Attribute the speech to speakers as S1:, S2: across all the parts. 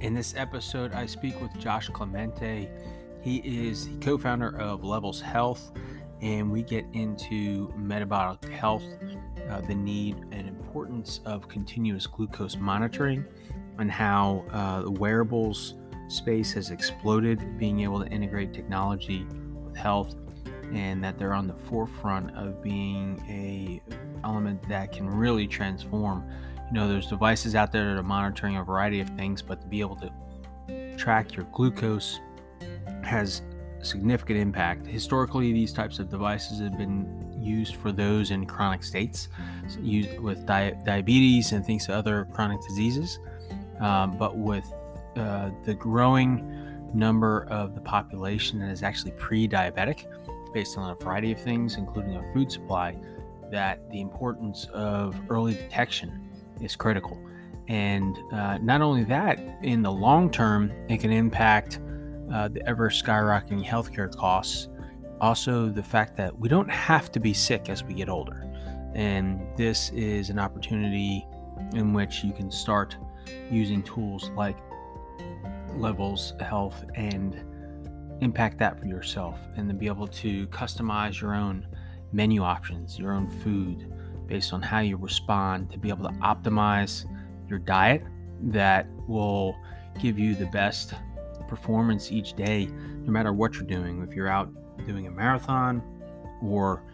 S1: In this episode, I speak with Josh Clemente. He is the co founder of Levels Health, and we get into metabolic health, uh, the need and importance of continuous glucose monitoring, and how uh, the wearables space has exploded, being able to integrate technology with health, and that they're on the forefront of being a element that can really transform you know there's devices out there that are monitoring a variety of things but to be able to track your glucose has significant impact. Historically these types of devices have been used for those in chronic states used with di- diabetes and things other chronic diseases. Um, but with uh, the growing number of the population that is actually pre-diabetic based on a variety of things including our food supply that the importance of early detection is critical. And uh, not only that, in the long term, it can impact uh, the ever skyrocketing healthcare costs. Also, the fact that we don't have to be sick as we get older. And this is an opportunity in which you can start using tools like Levels Health and impact that for yourself and then be able to customize your own menu options, your own food, based on how you respond to be able to optimize your diet that will give you the best performance each day, no matter what you're doing. If you're out doing a marathon or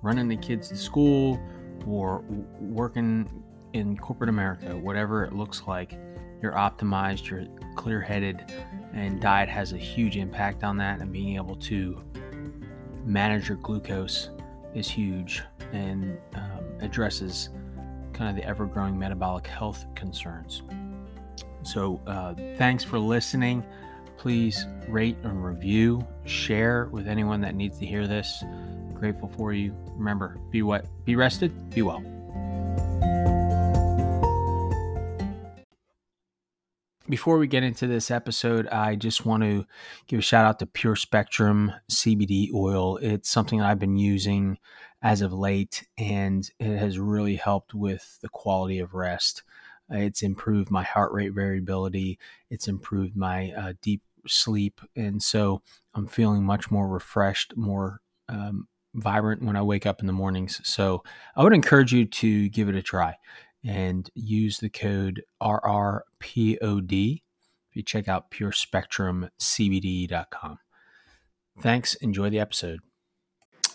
S1: running the kids to school or working in corporate America, whatever it looks like, you're optimized, you're clear headed, and diet has a huge impact on that. And being able to manage your glucose is huge and um, addresses kind of the ever growing metabolic health concerns. So, uh, thanks for listening. Please rate and review, share with anyone that needs to hear this. Grateful for you. Remember, be what? Be rested, be well. Before we get into this episode, I just want to give a shout out to Pure Spectrum CBD oil. It's something I've been using as of late, and it has really helped with the quality of rest. It's improved my heart rate variability, it's improved my uh, deep sleep, and so I'm feeling much more refreshed, more um, vibrant when I wake up in the mornings. So I would encourage you to give it a try and use the code RRPOD if you check out purespectrumcbd.com. Thanks. Enjoy the episode.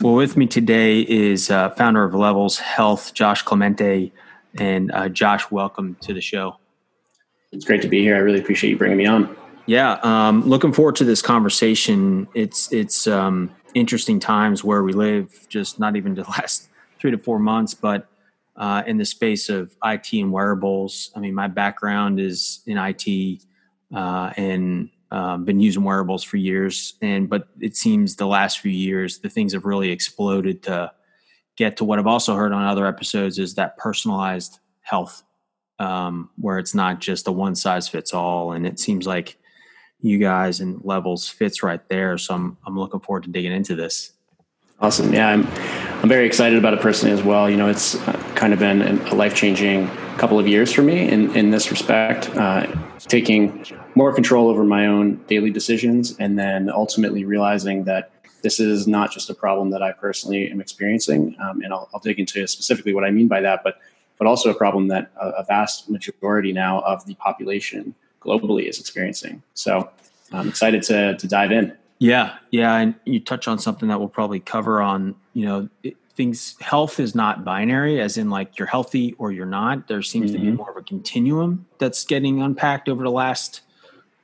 S1: Well, with me today is uh, founder of Levels Health, Josh Clemente. And uh, Josh, welcome to the show.
S2: It's great to be here. I really appreciate you bringing me on.
S1: Yeah, um, looking forward to this conversation. It's it's um, interesting times where we live. Just not even the last three to four months, but uh, in the space of IT and wearables. I mean, my background is in IT uh, and um, been using wearables for years. And but it seems the last few years the things have really exploded to get to what I've also heard on other episodes is that personalized health, um, where it's not just a one size fits all. And it seems like you guys and levels fits right there. So I'm I'm looking forward to digging into this.
S2: Awesome. Yeah, I'm I'm very excited about it personally as well. You know, it's uh, kind of been a life changing couple of years for me in, in this respect, uh, taking more control over my own daily decisions and then ultimately realizing that this is not just a problem that I personally am experiencing. Um, and I'll, I'll, dig into specifically what I mean by that, but, but also a problem that a, a vast majority now of the population globally is experiencing. So I'm excited to, to dive in.
S1: Yeah, yeah, and you touch on something that we'll probably cover on. You know, it, things. Health is not binary, as in like you're healthy or you're not. There seems mm-hmm. to be mm-hmm. more of a continuum that's getting unpacked over the last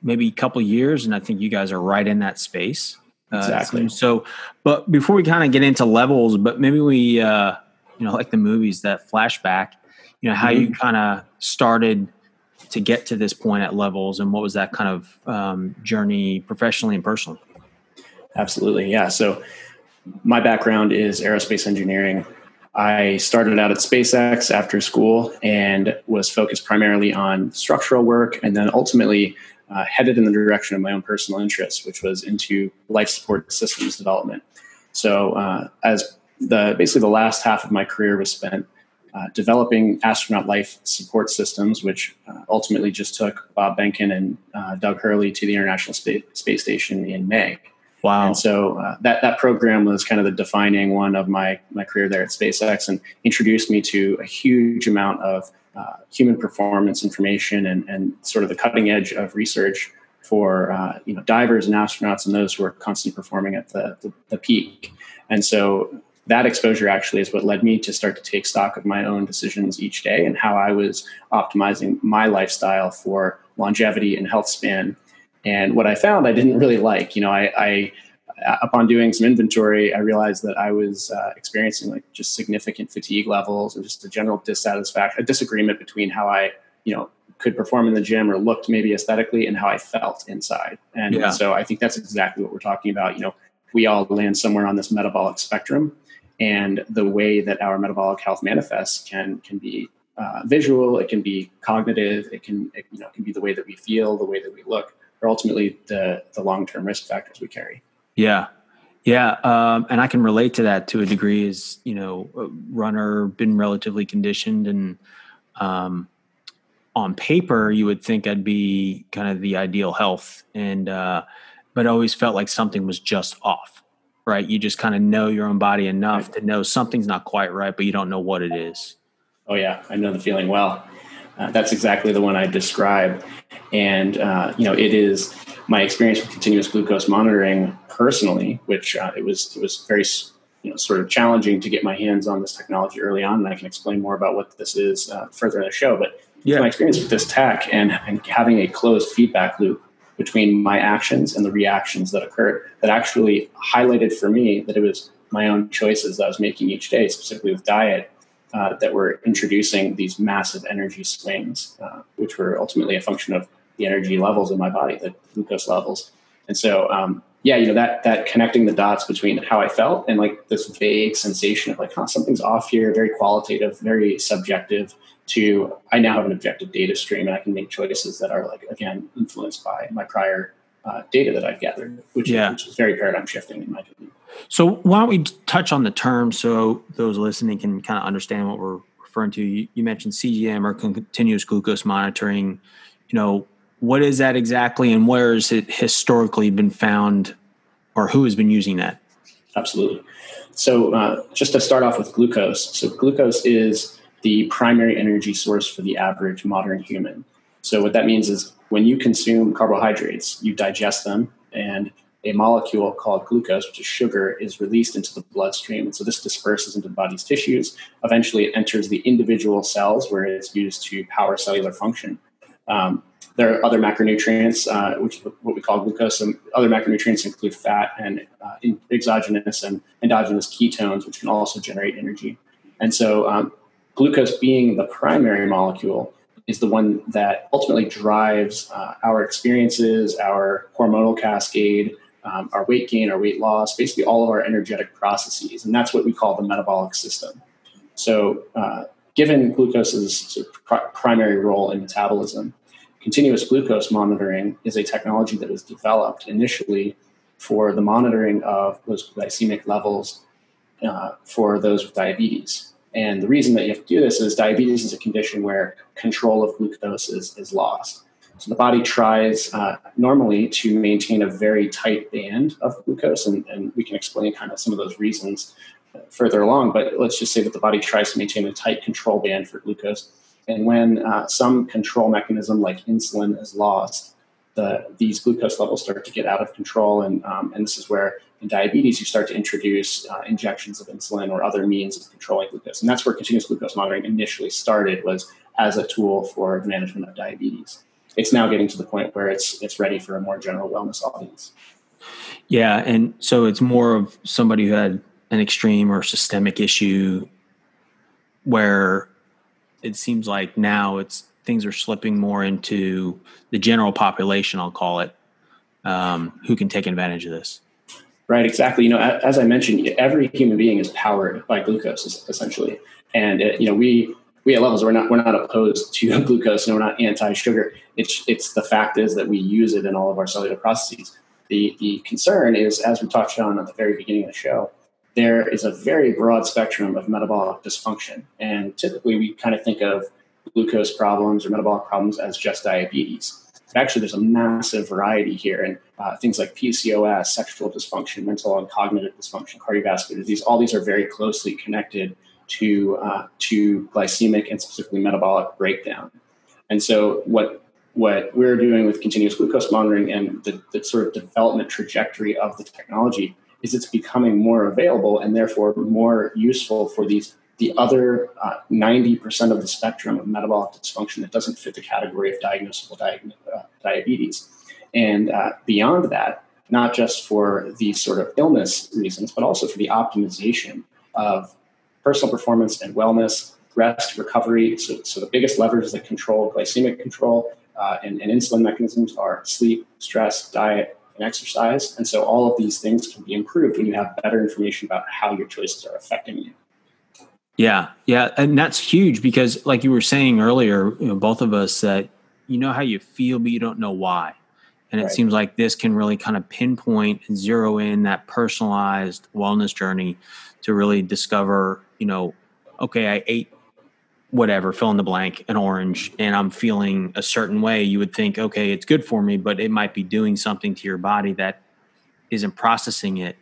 S1: maybe couple years, and I think you guys are right in that space.
S2: Uh, exactly.
S1: so, but before we kind of get into levels, but maybe we, uh, you know, like the movies that flashback. You know, how mm-hmm. you kind of started to get to this point at levels, and what was that kind of um, journey professionally and personally?
S2: Absolutely. Yeah. So my background is aerospace engineering. I started out at SpaceX after school and was focused primarily on structural work and then ultimately uh, headed in the direction of my own personal interests, which was into life support systems development. So, uh, as the basically the last half of my career was spent uh, developing astronaut life support systems, which uh, ultimately just took Bob Behnken and uh, Doug Hurley to the International Space, Space Station in May.
S1: Wow!
S2: And so uh, that that program was kind of the defining one of my my career there at SpaceX, and introduced me to a huge amount of uh, human performance information and and sort of the cutting edge of research for uh, you know divers and astronauts and those who are constantly performing at the, the, the peak. And so that exposure actually is what led me to start to take stock of my own decisions each day and how I was optimizing my lifestyle for longevity and health span. And what I found I didn't really like, you know, I, I upon doing some inventory, I realized that I was uh, experiencing like just significant fatigue levels and just a general dissatisfaction, a disagreement between how I, you know, could perform in the gym or looked maybe aesthetically and how I felt inside. And yeah. so I think that's exactly what we're talking about. You know, we all land somewhere on this metabolic spectrum and the way that our metabolic health manifests can can be uh, visual, it can be cognitive, it can it, you know it can be the way that we feel, the way that we look, or ultimately the the long term risk factors we carry.
S1: Yeah, yeah, um, and I can relate to that to a degree. As you know, runner, been relatively conditioned, and um, on paper, you would think I'd be kind of the ideal health, and uh, but always felt like something was just off right? You just kind of know your own body enough right. to know something's not quite right, but you don't know what it is.
S2: Oh yeah, I know the feeling well. Uh, that's exactly the one I described, and uh, you know it is my experience with continuous glucose monitoring personally, which uh, it was it was very you know sort of challenging to get my hands on this technology early on, and I can explain more about what this is uh, further in the show. But yeah. my experience with this tech and, and having a closed feedback loop between my actions and the reactions that occurred that actually highlighted for me that it was my own choices that I was making each day, specifically with diet, uh, that were introducing these massive energy swings, uh, which were ultimately a function of the energy levels in my body, the glucose levels. And so, um, yeah, you know, that, that connecting the dots between how I felt and like this vague sensation of like, huh, something's off here, very qualitative, very subjective, to I now have an objective data stream and I can make choices that are like again influenced by my prior uh, data that I've gathered, which, yeah. is, which is very paradigm shifting in my opinion.
S1: So why don't we touch on the term so those listening can kind of understand what we're referring to? You, you mentioned CGM or continuous glucose monitoring. You know, what is that exactly, and where has it historically been found, or who has been using that?
S2: Absolutely. So uh, just to start off with glucose. So glucose is the primary energy source for the average modern human. So, what that means is when you consume carbohydrates, you digest them, and a molecule called glucose, which is sugar, is released into the bloodstream. And so this disperses into the body's tissues. Eventually, it enters the individual cells where it's used to power cellular function. Um, there are other macronutrients, uh, which what we call glucose. And other macronutrients include fat and uh, exogenous and endogenous ketones, which can also generate energy. And so, um, glucose being the primary molecule is the one that ultimately drives uh, our experiences, our hormonal cascade, um, our weight gain, our weight loss, basically all of our energetic processes. And that's what we call the metabolic system. So, uh, given glucose's sort of pr- primary role in metabolism, continuous glucose monitoring is a technology that was developed initially for the monitoring of those glycemic levels uh, for those with diabetes. And the reason that you have to do this is diabetes is a condition where control of glucose is, is lost. So the body tries uh, normally to maintain a very tight band of glucose, and, and we can explain kind of some of those reasons further along. But let's just say that the body tries to maintain a tight control band for glucose. And when uh, some control mechanism like insulin is lost, the, these glucose levels start to get out of control. And, um, and this is where in diabetes, you start to introduce uh, injections of insulin or other means of controlling glucose. And that's where continuous glucose monitoring initially started was as a tool for the management of diabetes. It's now getting to the point where it's it's ready for a more general wellness audience.
S1: Yeah, and so it's more of somebody who had an extreme or systemic issue where it seems like now it's things are slipping more into the general population, I'll call it, um, who can take advantage of this.
S2: Right, exactly. You know, as I mentioned, every human being is powered by glucose, essentially, and it, you know, we we at levels we're not we're not opposed to glucose and we're not anti-sugar. It's it's the fact is that we use it in all of our cellular processes. The the concern is, as we touched on at the very beginning of the show, there is a very broad spectrum of metabolic dysfunction. And typically, we kind of think of glucose problems or metabolic problems as just diabetes. But actually, there's a massive variety here, and uh, things like PCOS, sexual dysfunction, mental and cognitive dysfunction, cardiovascular disease, all these are very closely connected to, uh, to glycemic and specifically metabolic breakdown. And so, what what we're doing with continuous glucose monitoring and the, the, sort of development trajectory of the technology is it's becoming more available and therefore more useful for these the other uh, 90% of the spectrum of metabolic dysfunction that doesn't fit the category of diagnosable di- uh, diabetes and uh, beyond that not just for these sort of illness reasons but also for the optimization of personal performance and wellness rest recovery so, so the biggest levers that control glycemic control uh, and, and, insulin mechanisms are sleep, stress, diet, and exercise. And so all of these things can be improved when you have better information about how your choices are affecting you.
S1: Yeah, yeah, and that's huge because, like you were saying earlier, you know, both of us that you know how you feel, but you don't know why. And it seems like this can really kind of pinpoint and zero in that personalized wellness journey to really discover, you know, okay, I ate whatever, fill in the blank, an orange, and I'm feeling a certain way, you would think, okay, it's good for me, but it might be doing something to your body that isn't processing it.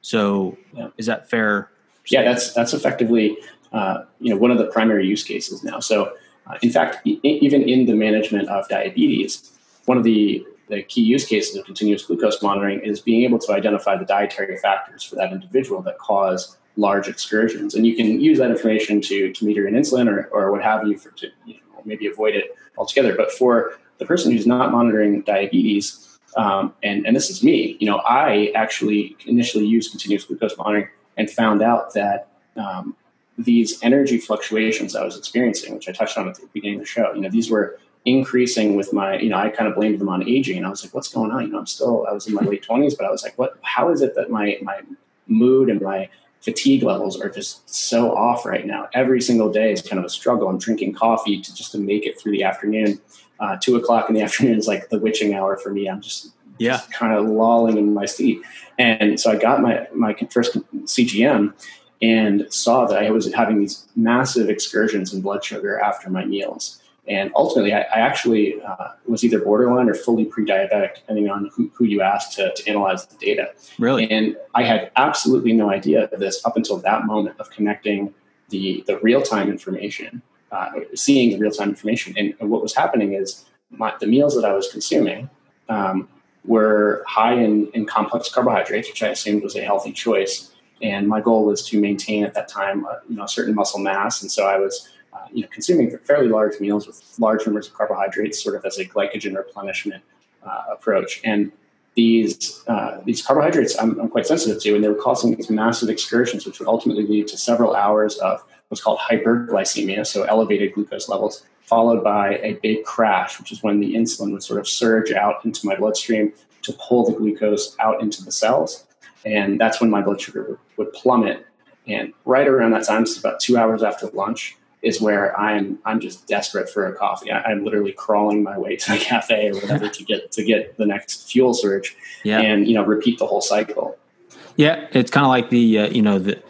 S1: So, yeah. is that fair?
S2: Yeah, that's that's effectively uh, you know one of the primary use cases now. So, uh, in fact, e- even in the management of diabetes, one of the the key use cases of continuous glucose monitoring is being able to identify the dietary factors for that individual that cause large excursions. And you can use that information to, to meter an insulin or, or what have you for to you know, maybe avoid it altogether. But for the person who's not monitoring diabetes, um, and, and this is me, you know, I actually initially used continuous glucose monitoring and found out that um, these energy fluctuations I was experiencing, which I touched on at the beginning of the show, you know, these were increasing with my, you know, I kind of blamed them on aging. And I was like, what's going on? You know, I'm still, I was in my late 20s, but I was like, what, how is it that my, my mood and my fatigue levels are just so off right now. Every single day is kind of a struggle. I'm drinking coffee to just to make it through the afternoon. Uh, two o'clock in the afternoon is like the witching hour for me. I'm just,
S1: yeah.
S2: Kind of lolling in my seat. And so I got my, my first CGM and saw that I was having these massive excursions in blood sugar after my meals. And ultimately, I, I actually uh, was either borderline or fully pre-diabetic, depending on who, who you asked to, to, analyze the data.
S1: Really?
S2: And I had absolutely no idea of this up until that moment of connecting the, the real-time information, uh, seeing the real-time information. And, and, what was happening is my, the meals that I was consuming um, were high in, in complex carbohydrates, which I assumed was a healthy choice. And my goal was to maintain at that time, uh, you know, a certain muscle mass. And so I was uh, you know, consuming fairly large meals with large numbers of carbohydrates, sort of as a glycogen replenishment uh, approach. And these uh, these carbohydrates, I'm, I'm, quite sensitive to, and they were causing these massive excursions, which would ultimately lead to several hours of what's called hyperglycemia, so elevated glucose levels, followed by a big crash, which is when the insulin would sort of surge out into my bloodstream to pull the glucose out into the cells. And that's when my blood sugar would, plummet. And right around that time, it's about two hours after lunch, is where I'm I'm just desperate for a coffee. I, am literally crawling my way to the cafe or whatever to get to get the next fuel surge, yeah. and you know repeat the whole cycle.
S1: Yeah, it's kind of like the uh, you know the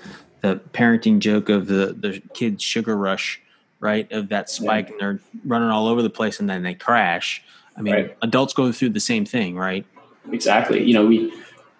S1: the parenting joke of the the kids sugar rush, right? Of that spike, yeah. and they're running all over the place, and then they crash. I mean, right. adults go through the same thing, right?
S2: Exactly. You know, we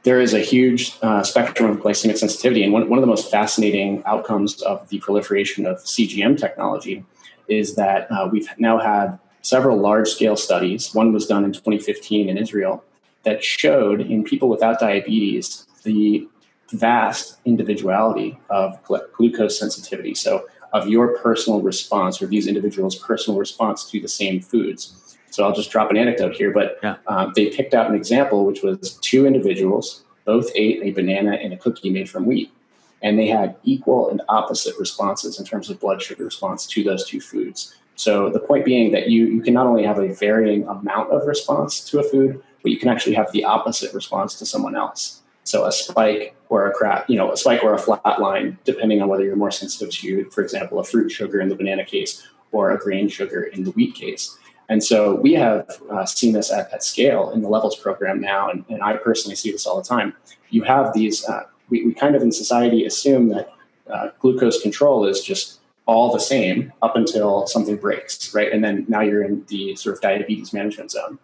S2: there is a huge uh, spectrum of glycemic sensitivity. And one, one of the most fascinating outcomes of the proliferation of CGM technology is that uh, we've now had several large scale studies. One was done in 2015 in Israel that showed in people without diabetes the vast individuality of glucose sensitivity. So, of your personal response or these individuals' personal response to the same foods. So I'll just drop an anecdote here, but yeah. uh, they picked out an example, which was two individuals both ate a banana and a cookie made from wheat, and they had equal and opposite responses in terms of blood sugar response to those two foods. So the point being that you you can not only have a varying amount of response to a food, but you can actually have the opposite response to someone else. So a spike or a crap, you know, a spike or a flat line, depending on whether you're more sensitive to, for example, a fruit sugar in the banana case or a grain sugar in the wheat case. And so we have uh, seen this at, at, scale in the levels program now, and, and, I personally see this all the time. You have these uh, we, we kind of in society assume that uh, glucose control is just all the same up until something breaks, right? And then now you're in the sort of diabetes management zone.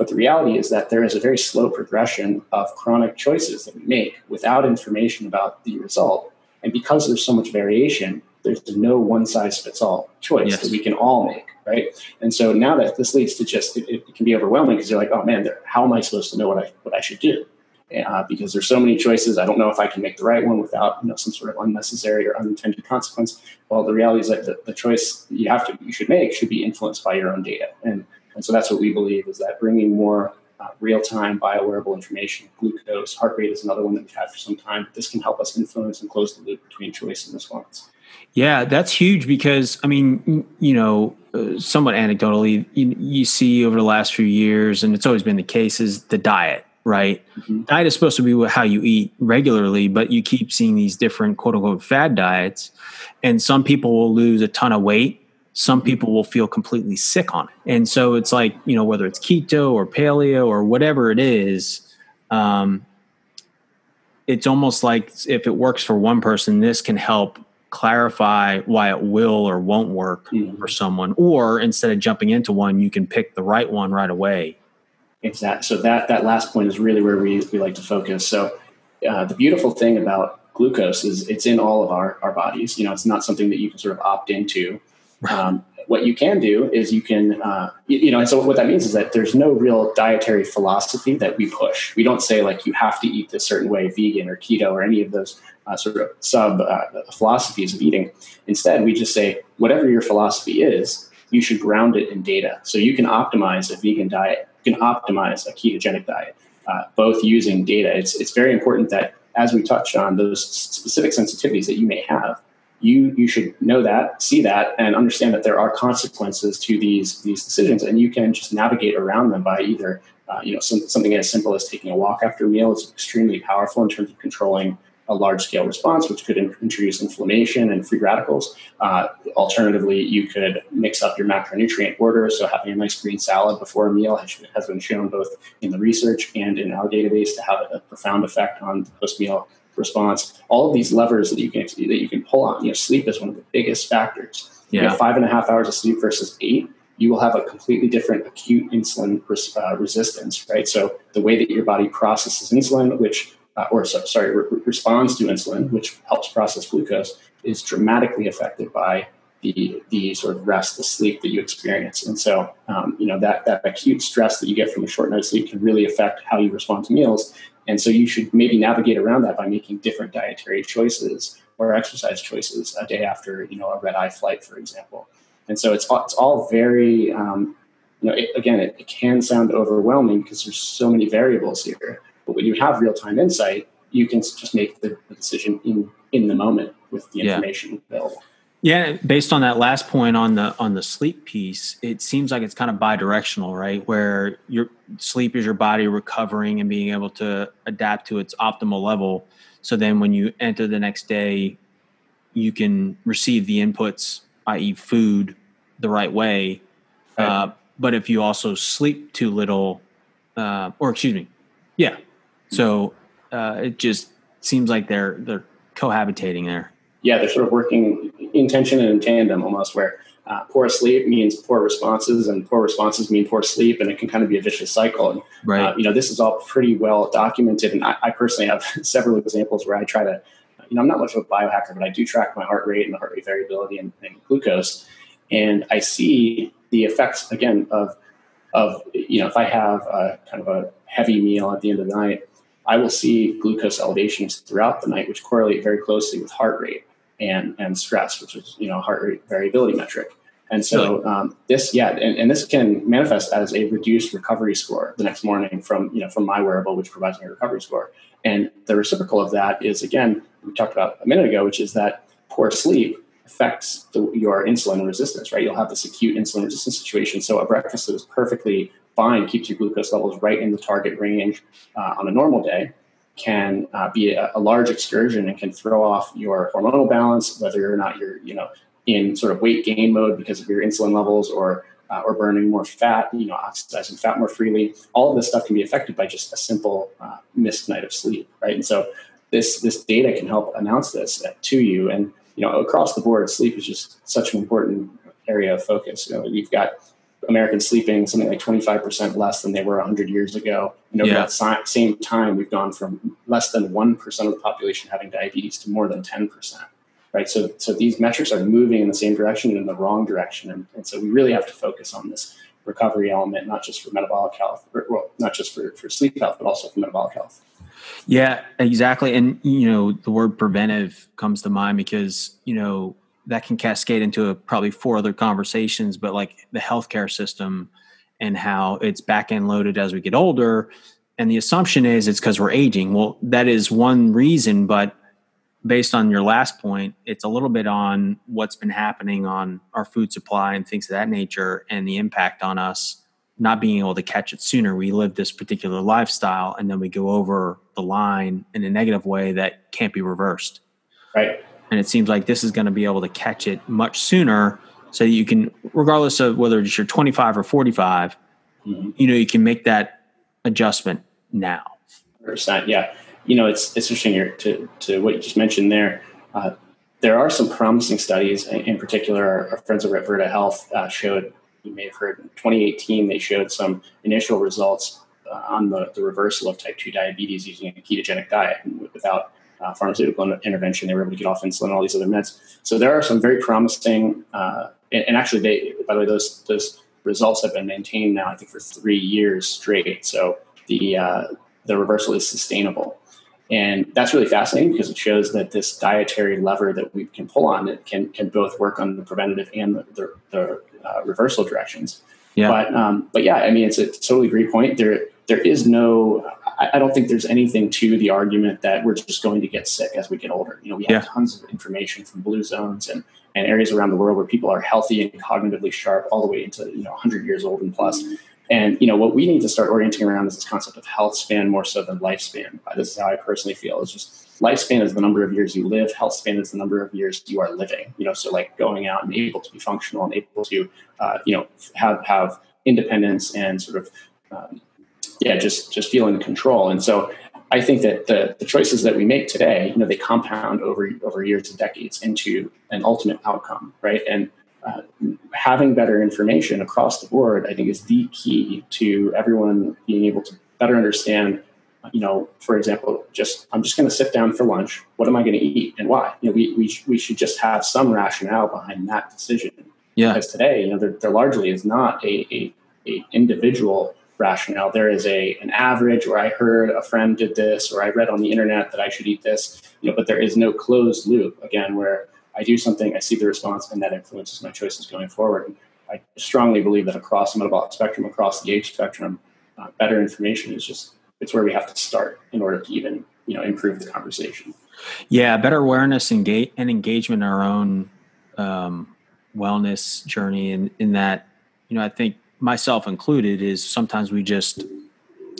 S2: But the reality is that there is a very slow progression of chronic choices that we make without information about the result. And because there's so much variation, there's no one size fits all choice yes. that we can all make, right? And so now that this leads to just it, it can be overwhelming because you're like, oh man, how am I supposed to know what I what I should do? Uh, because there's so many choices. I don't know if I can make the right one without you know some sort of unnecessary or unintended consequence. Well, the reality is that the, the choice you have to you should make should be influenced by your own data, and and so that's what we believe is that bringing more uh, real-time biowearable information, glucose, heart rate is another one that we've had for some time. This can help us influence and close the loop between choice and response.
S1: Yeah, that's huge because I mean, you know, uh, somewhat anecdotally, you, you, see over the last few years, and it's always been the case, is the diet, right? Mm-hmm. Diet is supposed to be how you eat regularly, but you keep seeing these different quote unquote fad diets, and some people will lose a ton of weight. Some people will feel completely sick on it, and so it's like you know whether it's keto or paleo or whatever it is. Um, it's almost like if it works for one person, this can help clarify why it will or won't work mm-hmm. for someone. Or instead of jumping into one you can pick the right one right away.
S2: Exactly so that that last point is really where we, we like to focus. So uh, the beautiful thing about glucose is it's in all of our, our bodies. You know it's not something that you can sort of opt into um, what you can do is you can, uh, you know, and so what that means is that there's no real dietary philosophy that we push. We don't say like you have to eat this certain way, vegan or keto or any of those uh, sort of sub uh, philosophies of eating. Instead, we just say whatever your philosophy is, you should ground it in data. So you can optimize a vegan diet, you can optimize a ketogenic diet, uh, both using data. It's it's very important that as we touched on those specific sensitivities that you may have you you should know that, see that, and understand that there are consequences to these these decisions, and you can just navigate around them by either uh, you know some, something as simple as taking a walk after a meal is extremely powerful in terms of controlling a large scale response, which could in- introduce inflammation and free radicals. Uh, alternatively, you could mix up your macronutrient order. So, having a nice green salad before a meal has, has been shown both in the research and in our database to have a profound effect on post meal response. All of these levers that you can that you can pull on. You know, sleep is one of the biggest factors. Yeah. You five and a half hours of sleep versus eight. You will have a completely different acute insulin res, uh, resistance, right? So the way that your body processes insulin, which uh, or so, sorry, re- responds to insulin, which helps process glucose, is dramatically affected by the the sort of rest, the sleep that you experience. And so, um, you know, that that acute stress that you get from a short night of sleep can really affect how you respond to meals. And so you should maybe navigate around that by making different dietary choices or exercise choices a day after, you know, a red eye flight, for example. And so it's, it's all very, um, you know, it, again, it, it, can sound overwhelming because there's so many variables here. But when you have real time insight, you can just make the, the decision in, in the moment with the information yeah. available.
S1: Yeah, based on that last point on the on the sleep piece, it seems like it's kind of bidirectional, right? Where your sleep is your body recovering and being able to adapt to its optimal level. So then when you enter the next day, you can receive the inputs, i.e., food, the right way. Right. Uh, but if you also sleep too little, uh, or excuse me, yeah. So uh, it just seems like they're they're cohabitating there
S2: yeah, they're sort of working in tension and in tandem almost, where uh, poor sleep means poor responses, and poor responses mean poor sleep, and it can kind of be a vicious cycle. And right. uh, you know, this is all pretty well documented, and I, I, personally have several examples where I try to, you know, I'm not much of a biohacker, but I do track my heart rate and the heart rate variability and, and glucose, and I see the effects again of of you know if I have a, kind of a heavy meal at the end of the night, I will see glucose elevations throughout the night, which correlate very closely with heart rate and and stress, which is you know heart rate variability metric. And so um, this, yeah, and, and, this can manifest as a reduced recovery score the next morning from you know from my wearable, which provides me a recovery score. And the reciprocal of that is again we talked about a minute ago, which is that poor sleep affects the, your insulin resistance. Right, you'll have this acute insulin resistance situation. So a breakfast that is perfectly fine keeps your glucose levels right in the target range uh, on a normal day can uh, be a, a, large excursion and can throw off your hormonal balance, whether or not you're, you know, in sort of weight gain mode because of your insulin levels or uh, or burning more fat, you know, oxidizing fat more freely. All of this stuff can be affected by just a simple uh, missed night of sleep, right? And so this this data can help announce this to you. And you know, across the board, sleep is just such an important area of focus. You know, you've got Americans sleeping something like 25% less than they were 100 years ago. And over yeah. that same time, we've gone from less than 1% of the population having diabetes to more than 10%. Right. So, so these metrics are moving in the same direction and in the wrong direction. And, and so we really have to focus on this recovery element, not just for metabolic health, or, well, not just for, for sleep health, but also for metabolic health.
S1: Yeah, exactly. And, you know, the word preventive comes to mind because, you know, that can cascade into a, probably four other conversations, but like the healthcare system and how it's back end loaded as we get older. And the assumption is it's because we're aging. Well, that is one reason, but based on your last point, it's a little bit on what's been happening on our food supply and things of that nature and the impact on us not being able to catch it sooner. We live this particular lifestyle and then we go over the line in a negative way that can't be reversed.
S2: Right
S1: and it seems like this is going to be able to catch it much sooner so you can regardless of whether it's your 25 or 45 mm-hmm. you know you can make that adjustment now.
S2: Percent yeah. You know it's it's interesting here to, to what you just mentioned there. Uh, there are some promising studies in particular our, friends over at Virta Health uh, showed you may have heard in 2018 they showed some initial results uh, on the, the reversal of type 2 diabetes using a ketogenic diet without uh, pharmaceutical intervention. They were able to get off insulin and all these other meds. So there are some very promising, uh, and, and, actually, they by the way, those those results have been maintained now. I think for three years straight. So the uh, the reversal is sustainable, and that's really fascinating because it shows that this dietary lever that we can pull on it can can both work on the preventative and the, the, the uh, reversal directions. Yeah. But um, but yeah, I mean, it's a totally great point. There there is no I, don't think there's anything to the argument that we're just going to get sick as we get older. You know, we have yeah. tons of information from blue zones and, and areas around the world where people are healthy and cognitively sharp all the way into, you know, 100 years old and plus. And, you know, what we need to start orienting around is this concept of health span more so than lifespan. This is how I personally feel. It's just lifespan is the number of years you live. Health span is the number of years you are living. You know, so like going out and able to be functional and able to, uh, you know, have, have independence and sort of, um, yeah, just just feeling control. And so I think that the, the choices that we make today, you know, they compound over over years and decades into an ultimate outcome, right? And uh, having better information across the board, I think, is the key to everyone being able to better understand. You know, for example, just I'm just going to sit down for lunch. What am I going to eat and why? You know, we we, sh- we should just have some rationale behind that decision.
S1: Yeah.
S2: Because today, you know, there, there largely is not a, a, a individual rationale. There is a an average, or I heard a friend did this, or I read on the internet that I should eat this. You know, but there is no closed loop again where I do something, I see the response, and that influences my choices going forward. I strongly believe that across the metabolic spectrum, across the age spectrum, uh, better information is just it's where we have to start in order to even you know improve the conversation.
S1: Yeah, better awareness and, ga- and engagement in our own um, wellness journey, and in, in that you know I think myself included, is sometimes we just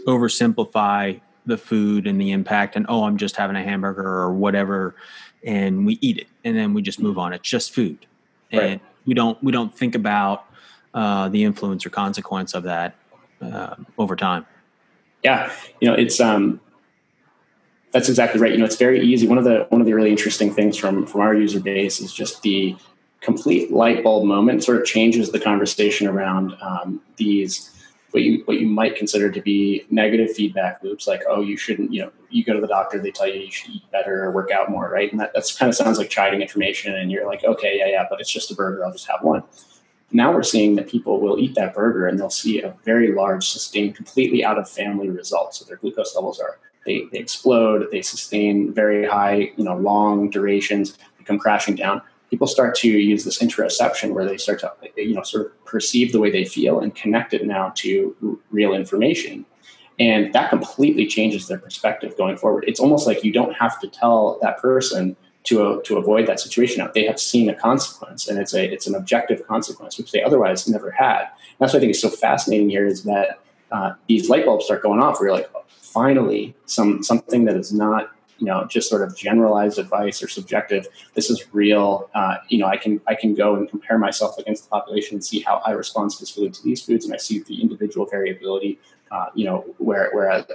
S1: oversimplify the food and the impact and oh i'm just having a hamburger or whatever and we eat it and then we just move on. It's just food. And right. we don't we don't think about uh, the influence or consequence of that uh, over time.
S2: Yeah. You know it's um that's exactly right. You know it's very easy. One of the one of the really interesting things from from our user base is just the complete light bulb moment sort of changes the conversation around um, these what you what you might consider to be negative feedback loops like oh you shouldn't you know you go to the doctor they tell you you should eat better or work out more right? And that that's kind of sounds like chiding information and you're like okay yeah yeah but it's just a burger i'll just have one. Now we're seeing that people will eat that burger and they'll see a very large sustained completely out of family results. So their glucose levels are they, they explode they sustain very high you know long durations they come crashing down people start to use this interoception where they start to you know sort of perceive the way they feel and connect it now to real information. And that completely changes their perspective going forward. It's almost like you don't have to tell that person to, uh, to avoid that situation. They have seen a consequence and it's a it's an objective consequence which they otherwise never had. And that's what i think is so fascinating here is that uh, these light bulbs start going off where you're like finally some something that is not you know just sort of generalized advice or subjective this is real uh, you know i can i can go and compare myself against the population and see how i respond this to these foods and i see the individual variability uh, you know, where, where a,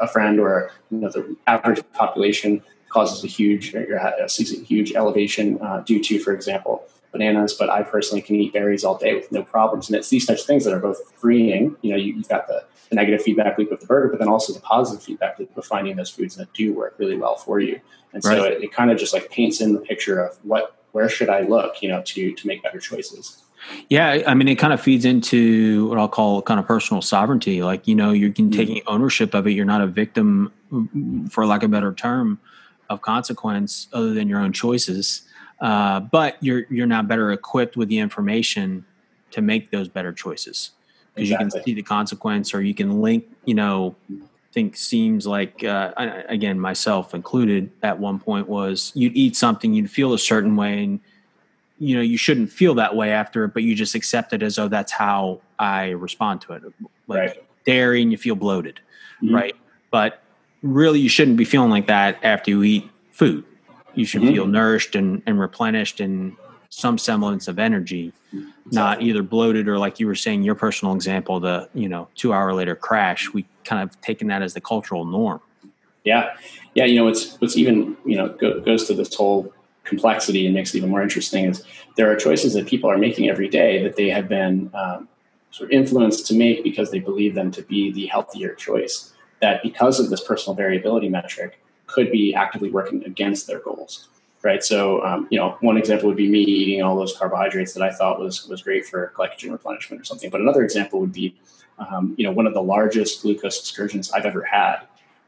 S2: a, friend or you know, the average population causes a huge, or sees a huge elevation uh, due to, for example, bananas. But I personally can eat berries all day with no problems. And it's these types of things that are both freeing. You know, you, have got the, the, negative feedback loop of the burger, but then also the positive feedback loop of finding those foods that do work really well for you. And so it, it kind of just like paints in the picture of what, where should I look, you know, to to make better choices.
S1: Yeah, I mean, it kind of feeds into what I'll call kind of personal sovereignty. Like, you know, you're mm-hmm. taking ownership of it. You're not a victim, for lack of a better term, of consequence other than your own choices. Uh, but you're you're now better equipped with the information to make those better choices because exactly. you can see the consequence, or you can link. You know, think seems like uh, again myself included at one point was you'd eat something, you'd feel a certain way, and you know you shouldn't feel that way after it but you just accept it as oh that's how i respond to it like right. dairy and you feel bloated mm-hmm. right but really you shouldn't be feeling like that after you eat food you should mm-hmm. feel nourished and, and replenished and some semblance of energy not either bloated or like you were saying your personal example the you know two hour later crash we kind of taken that as the cultural norm
S2: yeah yeah you know it's what's even you know go, goes to this whole complexity and makes it even more interesting is there are choices that people are making every day that they have been um, sort of influenced to make because they believe them to be the healthier choice. That because of this personal variability metric, could be actively working against their goals. Right. So, um, you know, one example would be me eating all those carbohydrates that I thought was was great for glycogen replenishment or something. But another example would be, um, you know, one of the largest glucose excursions I've ever had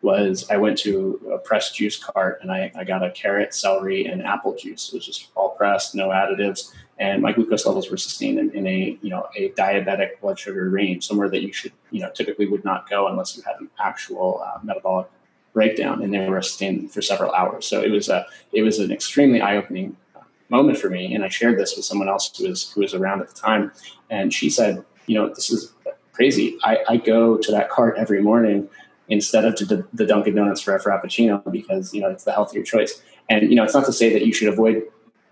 S2: was I went to a pressed juice cart and I, I got a carrot, celery, and apple juice. It was just all pressed, no additives, and my glucose levels were sustained in, in, a you know a diabetic blood sugar range, somewhere that you should you know typically would not go unless you had an actual uh, metabolic breakdown, and they were sustained for several hours. So it was a it was an extremely eye opening moment for me, and I shared this with someone else who was who was around at the time, and she said, you know, this is crazy. I, I go to that cart every morning instead of the, the Dunkin' Donuts for a Frappuccino because you know it's the healthier choice. And you know, it's not to say that you should avoid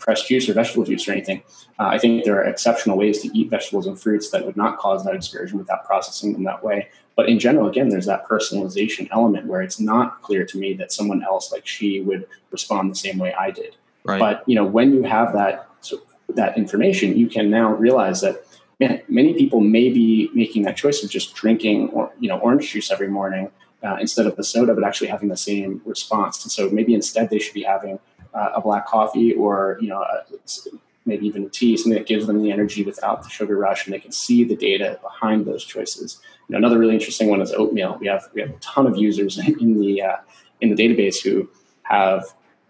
S2: fresh juice or vegetable juice or anything. Uh, I think there are exceptional ways to eat vegetables and fruits that would not cause that excursion without processing them that way. But in general, again, there's that personalization element where it's not clear to me that someone else like she would respond the same way I did. Right. But you know, when you have that so that information, you can now realize that man, many people may be making that choice of just drinking or you know orange juice every morning uh, instead of the soda, but actually having the same response. And so maybe instead they should be having uh, a black coffee or you know a, maybe even a tea, something that gives them the energy without the sugar rush, and they can see the data behind those choices. You know, another really interesting one is oatmeal. We have we have a ton of users in the uh, in the database who have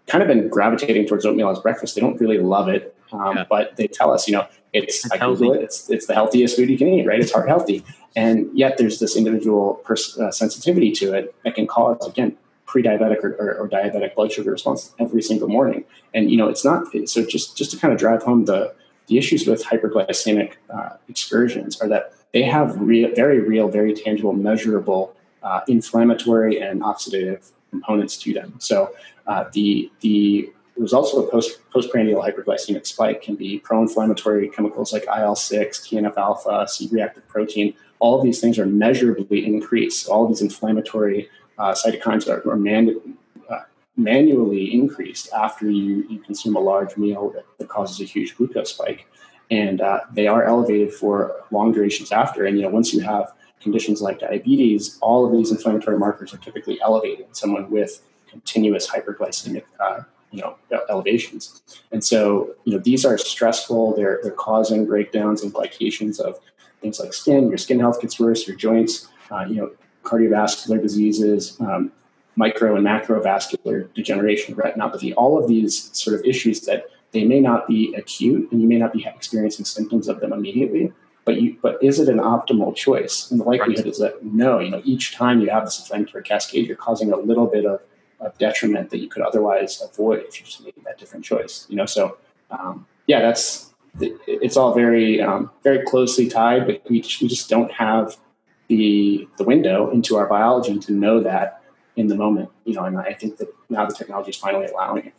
S2: kind of been gravitating towards oatmeal as breakfast. They don't really love it, um, yeah. but they tell us, you know, it's, it's I Google it, it's it's the healthiest food you can eat, right? It's heart healthy, and yet there's this individual pers- uh, sensitivity to it that can cause again pre-diabetic or, or, or, diabetic blood sugar response every single morning. And you know, it's not so. Just just to kind of drive home the the issues with hyperglycemic uh, excursions are that they have real, very real, very tangible, measurable uh, inflammatory and oxidative components to them. So uh, the the results of a post postprandial hyperglycemic spike can be pro-inflammatory chemicals like IL-6, TNF-alpha, C-reactive protein. All of these things are measurably increased. All of these inflammatory uh, cytokines are, are uh, manually increased after you, you consume a large meal that, that causes a huge glucose spike. And uh, they are elevated for long durations after. And you know, once you have conditions like diabetes, all of these inflammatory markers are typically elevated in someone with continuous hyperglycemic uh, you know elevations and so you know these are stressful they're they're causing breakdowns and glycations of things like skin your skin health gets worse your joints uh, you know cardiovascular diseases um, micro and macrovascular degeneration retinopathy all of these sort of issues that they may not be acute and you may not be experiencing symptoms of them immediately but you but is it an optimal choice and the likelihood right. is that no you know each time you have this inflammatory cascade you're causing a little bit of of detriment that you could otherwise avoid if you just made that different choice. You know, so um, yeah, that's it's all very um, very closely tied, but we we just don't have the the window into our biology to know that in the moment. You know, and I think that now the technology is finally allowing it.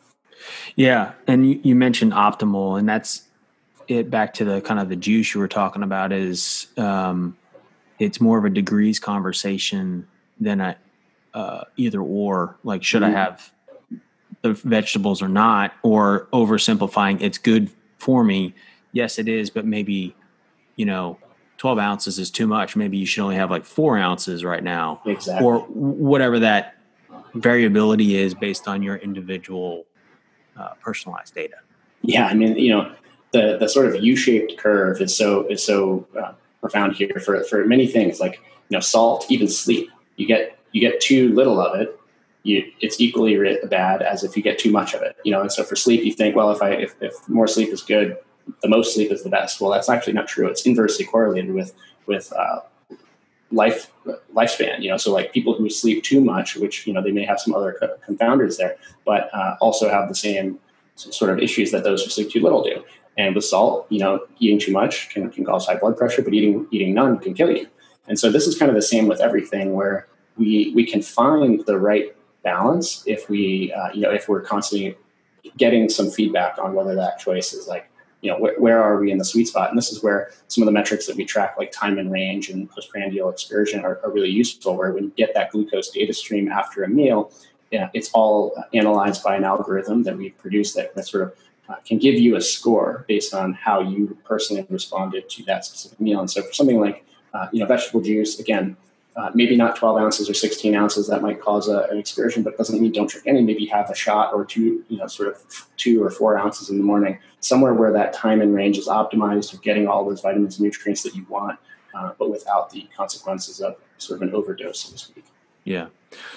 S1: Yeah, and you, you mentioned optimal, and that's it. Back to the kind of the juice you were talking about is. Um, it's more of a degrees conversation than a uh, either or. Like, should mm-hmm. I have the vegetables or not? Or oversimplifying, it's good for me. Yes, it is, but maybe you know 12 ounces is too much. Maybe you should only have like four ounces right now.
S2: Exactly.
S1: Or whatever that variability is based on your individual uh, personalized data.
S2: Yeah. I mean, you know, the, the sort of U-shaped curve is so, is so uh, profound here for, for many things like, you know, salt, even sleep, you get, you get too little of it. You, it's equally bad as if you get too much of it, you know. And so for sleep, you think, well, if I if, if more sleep is good, the most sleep is the best. Well, that's actually not true. It's inversely correlated with with uh, life lifespan. You know, so like people who sleep too much, which you know they may have some other co- confounders there, but uh, also have the same sort of issues that those who sleep too little do. And with salt, you know, eating too much can, can cause high blood pressure, but eating eating none can kill you. And so this is kind of the same with everything, where we we can find the right balance if we uh, you know if we're constantly getting some feedback on whether that choice is like you know, wh- where are we in the sweet spot? And this is where some of the metrics that we track, like time in range and postprandial excursion, are, are really useful. Where when you get that glucose data stream after a meal, yeah, it's all analyzed by an algorithm that we produce that, that sort of uh, can give you a score based on how you personally responded to that specific meal. And so for something like uh, you know vegetable juice, again, uh, maybe not 12 ounces or 16 ounces that might cause a, an excursion, but doesn't mean don't drink any. Maybe have a shot or two, you know, sort of two or four ounces in the morning, somewhere where that time in range is optimized of getting all those vitamins and nutrients that you want, uh, but without the consequences of sort of an overdose, so to speak.
S1: Yeah.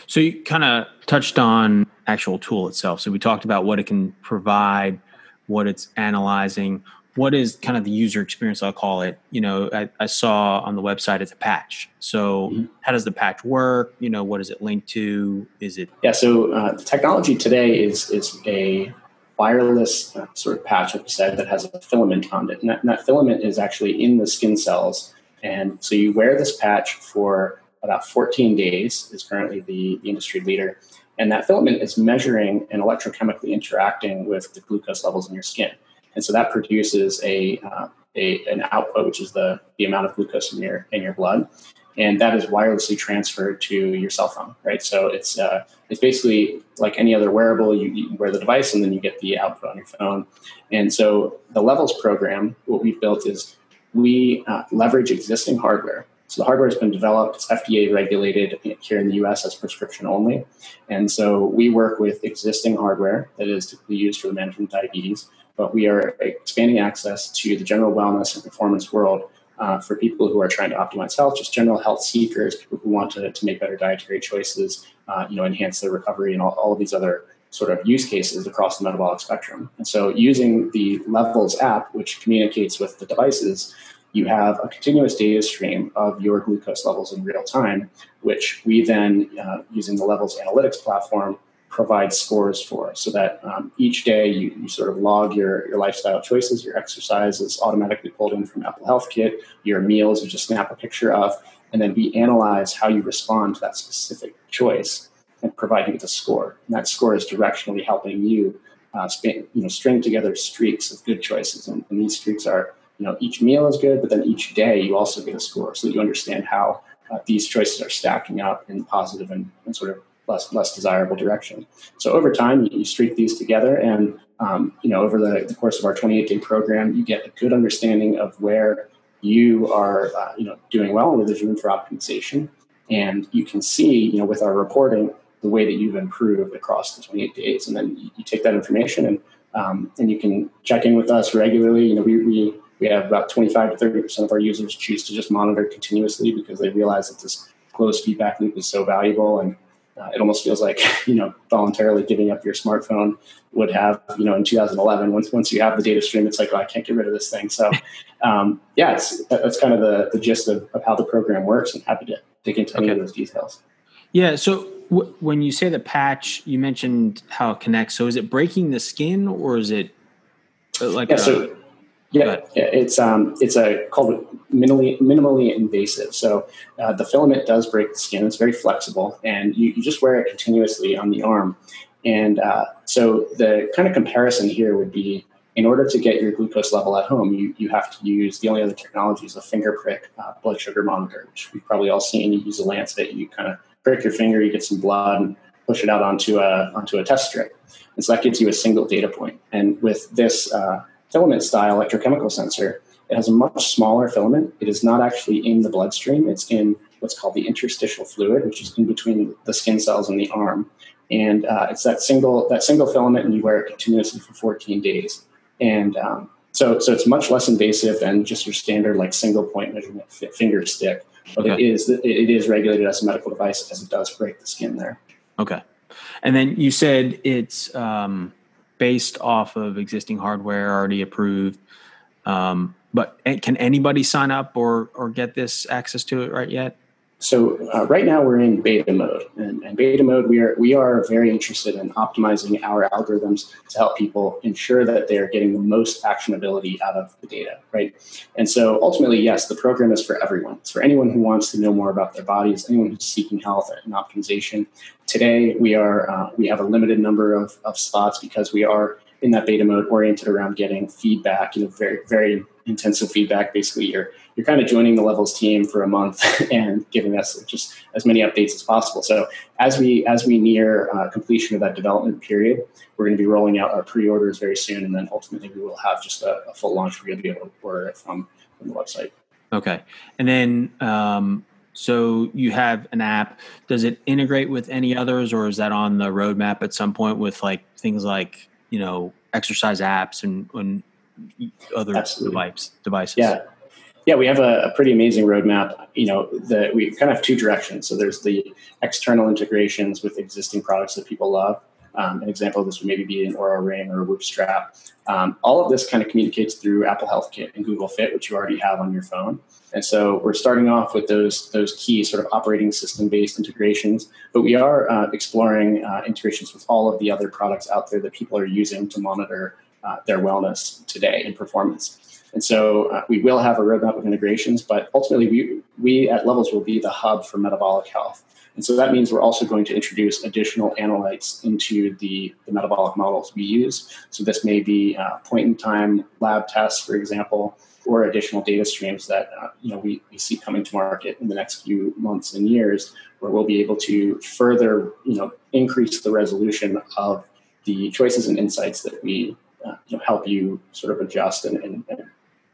S1: So you kind of touched on actual tool itself. So we talked about what it can provide, what it's analyzing what is kind of the user experience i'll call it you know i, I saw on the website it's a patch. So mm-hmm. how does the patch work? You know what is it linked to? Is it
S2: yeah so uh, the technology today is is a wireless uh, sort of patch like you said that has a filament on it. And that, and that filament is actually in the skin cells. And so you wear this patch for about 14 days is currently the, the industry leader. And that filament is measuring and electrochemically interacting with the glucose levels in your skin and so that produces a, uh, a an output, which is the the amount of glucose in your in your blood, and that is wirelessly transferred to your cell phone, right? So it's uh, it's basically like any other wearable. You, you, wear the device, and then you get the output on your phone. And so the Levels program, what we've built is we uh, leverage existing hardware. So the hardware has been developed, it's FDA regulated here in the US as prescription only. And so we work with existing hardware that is typically used for the management of diabetes but we are expanding access to the general wellness and performance world uh, for people who are trying to optimize health, just general health seekers, people who want to, to make better dietary choices, uh, you know, enhance their recovery, and all, all of these other sort of use cases across the metabolic spectrum. And so, using the Levels app, which communicates with the devices, you have a continuous data stream of your glucose levels in real time, which we then, uh, using the Levels analytics platform, provide scores for so that um, each day you, you, sort of log your, your lifestyle choices, your exercise is automatically pulled in from Apple Health Kit, your meals you just snap a picture of, and then we analyze how you respond to that specific choice and provide you with a score. And that score is directionally helping you, uh, span, you know, string together streaks of good choices. And, and, these streaks are, you know, each meal is good, but then each day you also get a score so that you understand how uh, these choices are stacking up in positive and, and sort of less less desirable direction. So over time, you, you streak these together, and um, you know over the, the, course of our 28 day program, you get a good understanding of where you are uh, you know doing well and where there's room for optimization, and you can see you know with our reporting the way that you've improved across the 28 days, and then you, you take that information and um, and you can check in with us regularly. You know we, we we have about 25 to 30 percent of our users choose to just monitor continuously because they realize that this closed feedback loop is so valuable and uh, it almost feels like you know voluntarily giving up your smartphone would have you know in 2011 once once you have the data stream it's like oh, i can't get rid of this thing. So um, yeah it's, that's kind of the, the gist of, of how the program works. And happy to dig into okay. any of those details.
S1: Yeah so w- when you say the patch you mentioned how it connects. So is it breaking the skin or is it
S2: uh, like yeah, a, so yeah, it's um, it's a called minimally minimally invasive. So uh, the filament does break the skin. It's very flexible, and you, you just wear it continuously on the arm. And uh, so the kind of comparison here would be in order to get your glucose level at home, you, you have to use the only other technology is a finger prick uh, blood sugar monitor, which we've probably all seen. You use a lancet, you kind of prick your finger, you get some blood, and push it out onto a onto a test strip, and so that gives you a single data point. And with this uh, filament style electrochemical sensor, it has a much smaller filament. It is not actually in the bloodstream. It's in what's called the interstitial fluid, which is in between the skin cells and the arm. And uh, it's that single that single filament, and you wear it continuously for 14 days. And um, so, so it's much less invasive than just your standard like single point measurement finger stick. But okay. it is it is regulated as a medical device as it does break the skin there.
S1: Okay. And then you said it's um, based off of existing hardware already approved. Um, but can anybody sign up or or get this access to it right yet?
S2: So uh, right now we're in beta mode, and, and, beta mode we are we are very interested in optimizing our algorithms to help people ensure that they are getting the most actionability out of the data, right? And so ultimately, yes, the program is for everyone. It's for anyone who wants to know more about their bodies, anyone who's seeking health and optimization. Today we are uh, we have a limited number of, of spots because we are in that beta mode oriented around getting feedback, you know, very very intensive feedback. Basically, you're you're kind of joining the levels team for a month and giving us just as many updates as possible. So as we as we near uh, completion of that development period, we're going to be rolling out our pre-orders very soon, and then ultimately we will have just a, a full launch. Going to be able to order it from, from the website.
S1: Okay, and then. Um, so you have an app. Does it integrate with any others, or is that on the roadmap at some point with like things like you know exercise apps and, and other device, devices.
S2: Yeah. Yeah, we have a, a, pretty amazing roadmap. You know, the, we kind of have two directions. So there's the external integrations with existing products that people love. Um, an example of this would maybe be an Oura Ring or a Whoop strap. Um, all of this kind of communicates through Apple Health Kit and Google Fit, which you already have on your phone. And so we're starting off with those those key sort of operating system based integrations, but we are uh, exploring uh, integrations with all of the other products out there that people are using to monitor uh, their wellness today and performance. And so uh, we will have a roadmap of integrations, but ultimately we, we at Levels will be the hub for metabolic health. And so that means we're also going to introduce additional analytes into the, the metabolic models we use. So this may be uh, point in time lab tests, for example, or additional data streams that uh, you know we, we see coming to market in the next few months and years, where we'll be able to further you know increase the resolution of the choices and insights that we uh, you know, help you sort of adjust and, and, and,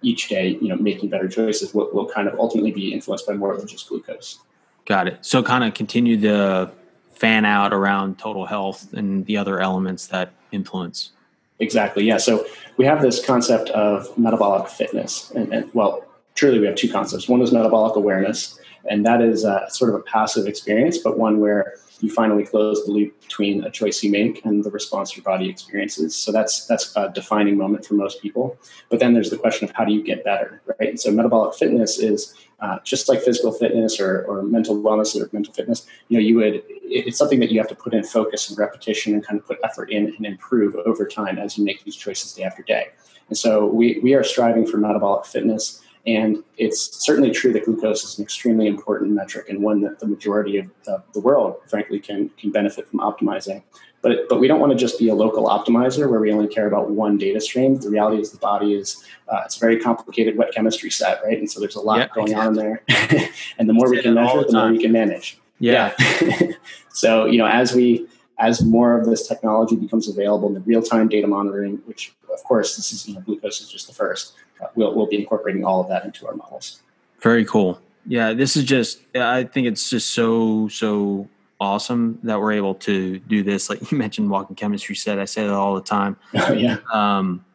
S2: each day, you know, making better choices will, will kind of ultimately be influenced by more than just glucose.
S1: Got it. So kind of continue the fan out around total health and the other elements that influence.
S2: Exactly. Yeah. So we have this concept of metabolic fitness, and, and well, truly, we have two concepts. One is metabolic awareness, and that is a, sort of a passive experience, but one where you finally close the loop between a choice you make and the response your body experiences. So that's that's a defining moment for most people. But then there's the question of how do you get better, right? So metabolic fitness is uh, just like physical fitness or, or mental wellness or mental fitness. You know, you would it's something that you have to put in focus and repetition and kind of put effort in and improve over time as you make these choices day after day. And so we we are striving for metabolic fitness and it's certainly true that glucose is an extremely important metric and one that the majority of the world, frankly, can, can benefit from optimizing. But, but we don't want to just be a local optimizer where we only care about one data stream. The reality is the body is uh, it's a very complicated wet chemistry set, right? And so there's a lot yep, going exactly. on there. and the more we can measure, the, the more we can manage.
S1: Yeah.
S2: yeah. so you know, as we as more of this technology becomes available in the real time data monitoring, which of course this is you know glucose is just the first we'll, we'll be incorporating all of that into our models.
S1: Very cool. Yeah, this is just, I think it's just so, so awesome that we're able to do this. Like you mentioned, walking chemistry set, I say that all the time.
S2: Oh, yeah.
S1: Um,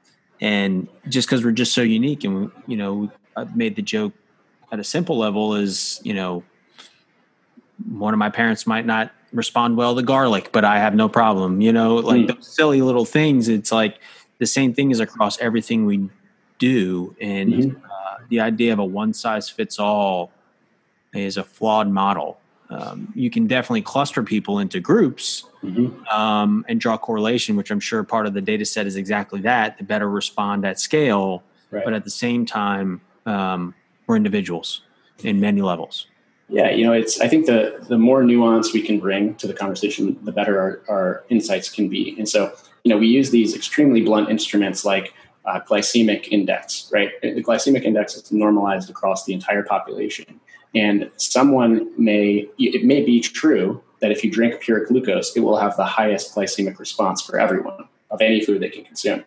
S1: and just because we're just so unique and, we, you know, I've made the joke at a simple level is, you know, one of my parents might not respond well to garlic, but I have no problem, you know, like mm. those silly little things. It's like the same thing is across everything we do. And mm-hmm. uh, the idea of a one size fits all is a flawed model. Um, you can definitely cluster people into groups mm-hmm. um, and draw correlation, which I'm sure part of the data set is exactly that to better respond at scale. Right. But at the same time, um, we're individuals in many levels.
S2: Yeah, you know, it's. I think the the more nuance we can bring to the conversation, the better our, our insights can be. And so, you know, we use these extremely blunt instruments like uh, glycemic index, right? The glycemic index is normalized across the entire population. And someone may, it may be true that if you drink pure glucose, it will have the highest glycemic response for everyone of any food they can consume.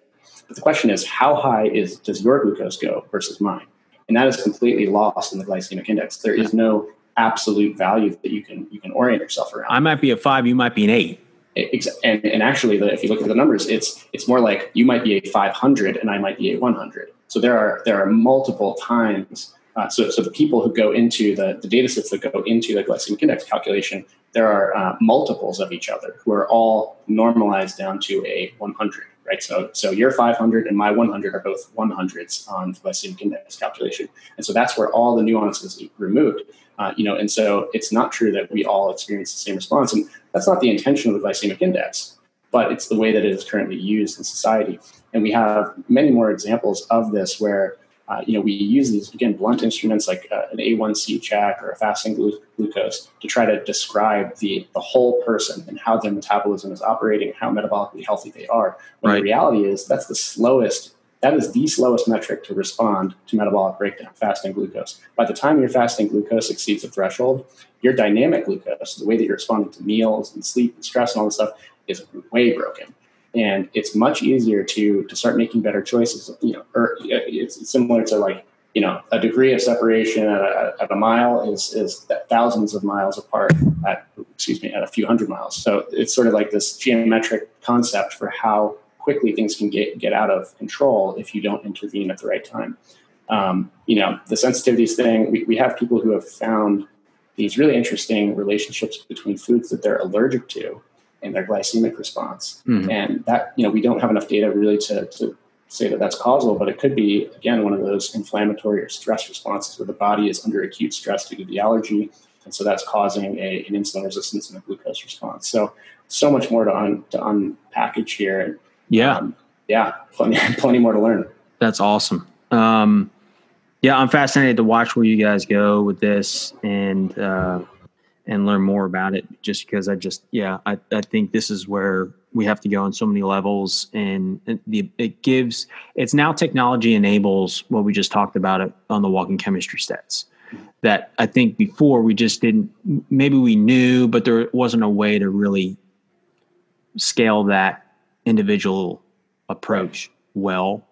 S2: But the question is, how high is does your glucose go versus mine? And that is completely lost in the glycemic index. There is no absolute value that you can you can orient yourself around.
S1: I might be a five, you might be an eight.
S2: And, and actually, if you look at the numbers, it's it's more like you might be a 500 and I might be a 100. So there are there are multiple times. Uh, so, so the people who go into the, the data sets that go into the glycemic index calculation, there are uh, multiples of each other who are all normalized down to a 100, right? So, so your 500 and my 100 are both 100s on the glycemic index calculation. And so that's where all the nuance is removed. Uh, you know, and so it's not true that we all experience the same response, and that's not the intention of the glycemic index, but it's the way that it is currently used in society. And we have many more examples of this where uh, you know we use these again blunt instruments like uh, an A1C check or a fasting glu- glucose to try to describe the the whole person and how their metabolism is operating, how metabolically healthy they are. When right. the reality is that's the slowest that is the slowest metric to respond to metabolic breakdown, fasting glucose. By the time your fasting glucose exceeds a threshold, your dynamic glucose, the way that you're responding to meals and sleep and stress and all this stuff, is way broken. And it's much easier to to start making better choices. You know, or it's similar to like you know a degree of separation at a, at a mile is is thousands of miles apart at excuse me at a few hundred miles. So it's sort of like this geometric concept for how quickly things can get, get out of control if you don't intervene at the right time. Um, you know, the sensitivities thing, we, we have people who have found these really interesting relationships between foods that they're allergic to and their glycemic response. Mm-hmm. And that, you know, we don't have enough data really to, to say that that's causal, but it could be, again, one of those inflammatory or stress responses where the body is under acute stress due to the allergy. And so that's causing a, an insulin resistance and a glucose response. So, so much more to, un, to unpackage here.
S1: Yeah. Um,
S2: yeah. Plenty, plenty more to learn.
S1: That's awesome. Um, yeah, I'm fascinated to watch where you guys go with this and, uh, and learn more about it just because I just, yeah, I, I think this is where we have to go on so many levels and the, it gives, it's now technology enables what we just talked about on the walking chemistry stats that I think before we just didn't, maybe we knew, but there wasn't a way to really scale that individual approach well.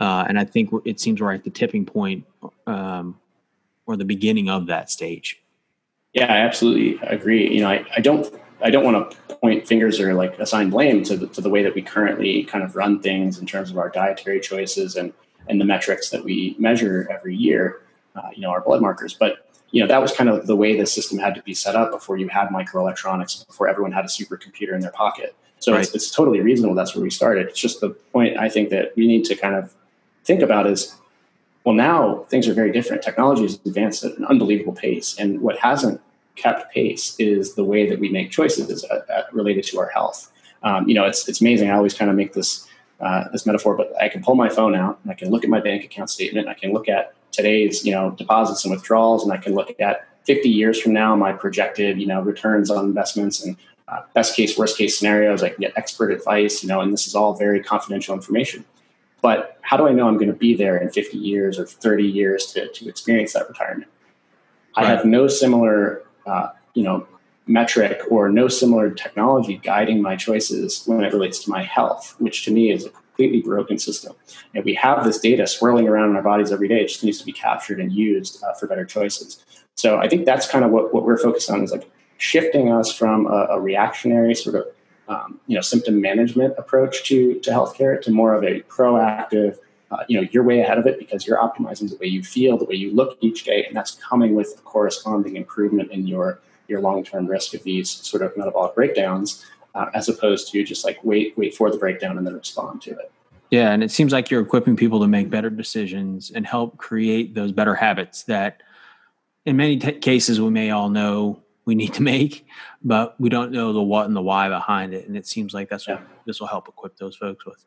S1: Uh, and I think it seems we're at the tipping point um, or the beginning of that stage.
S2: Yeah, I absolutely agree. You know, I, I don't I don't want to point fingers or like assign blame to the, to the way that we currently kind of run things in terms of our dietary choices and and the metrics that we measure every year. Uh, you know, our blood markers, but you know that was kind of the way the system had to be set up before you had microelectronics, before everyone had a supercomputer in their pocket. So right. it's, it's totally reasonable. That's where we started. It's just the point I think that we need to kind of think about is well, now things are very different. Technology has advanced at an unbelievable pace. And what hasn't kept pace is the way that we make choices uh, uh, related to our health. Um, you know, it's, it's amazing. I always kind of make this, uh, this metaphor, but I can pull my phone out and I can look at my bank account statement. I can look at today's, you know, deposits and withdrawals, and I can look at 50 years from now, my projected, you know, returns on investments and uh, best case, worst case scenarios. I can get expert advice, you know, and this is all very confidential information. But how do I know I'm going to be there in 50 years or 30 years to, to experience that retirement? Right. I have no similar, uh, you know, metric or no similar technology guiding my choices when it relates to my health, which to me is a completely broken system. And we have this data swirling around in our bodies every day. It just needs to be captured and used uh, for better choices. So I think that's kind of what, what we're focused on is like shifting us from a, a reactionary sort of um, you know symptom management approach to to healthcare to more of a proactive uh, you know you're way ahead of it because you're optimizing the way you feel the way you look each day and that's coming with a corresponding improvement in your your long-term risk of these sort of metabolic breakdowns uh, as opposed to just like wait wait for the breakdown and then respond to it.
S1: Yeah and it seems like you're equipping people to make better decisions and help create those better habits that in many t- cases we may all know we need to make, but we don't know the what and the why behind it. And it seems like that's what this will help equip those folks with.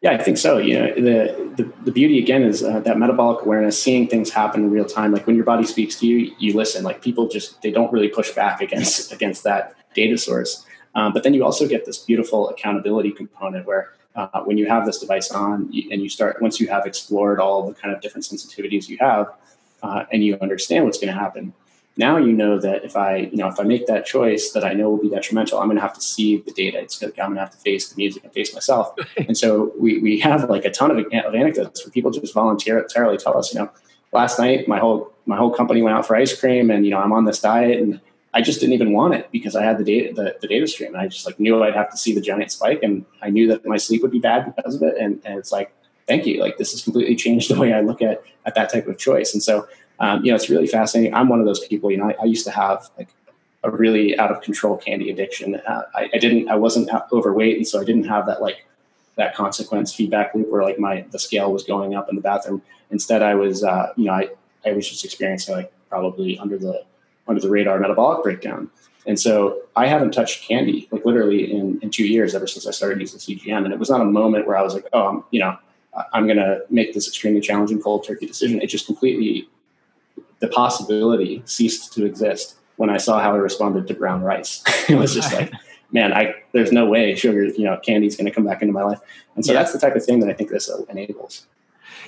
S2: Yeah, I think so. You know, the the, the beauty again is uh, that metabolic awareness, seeing things happen in real time. Like when your body speaks to you, you listen. Like people just they don't really push back against against that data source. Um, but then you also get this beautiful accountability component where uh, when you have this device on and you start once you have explored all the kind of different sensitivities you have uh, and you understand what's going to happen now you know that if i you know if i make that choice that i know will be detrimental i'm going to have to see the data it's going to, i'm going to have to face the music and face myself and so we, we have like a ton of, of anecdotes where people just voluntarily tell us you know last night my whole my whole company went out for ice cream and you know i'm on this diet and I just didn't even want it because I had the data, the, the data stream. And I just like knew I'd have to see the giant spike and I knew that my sleep would be bad because of it. And, and it's like, thank you. Like this has completely changed the way I look at, at that type of choice. And so, um, you know, it's really fascinating. I'm one of those people, you know, I, I used to have like a really out of control candy addiction. Uh, I, I, didn't, I wasn't overweight. And so I didn't have that like that consequence feedback loop where like my, the scale was going up in the bathroom. Instead I was, uh, you know, I, I was just experiencing like probably under the under the radar metabolic breakdown. And so I haven't touched candy like literally in, in two years ever since I started using CGM. And it was not a moment where I was like, oh, I'm, you know, I'm going to make this extremely challenging cold turkey decision. It just completely, the possibility ceased to exist when I saw how I responded to brown rice. it was just like, man, I there's no way sugar, you know, candy's going to come back into my life. And so yeah. that's the type of thing that I think this enables.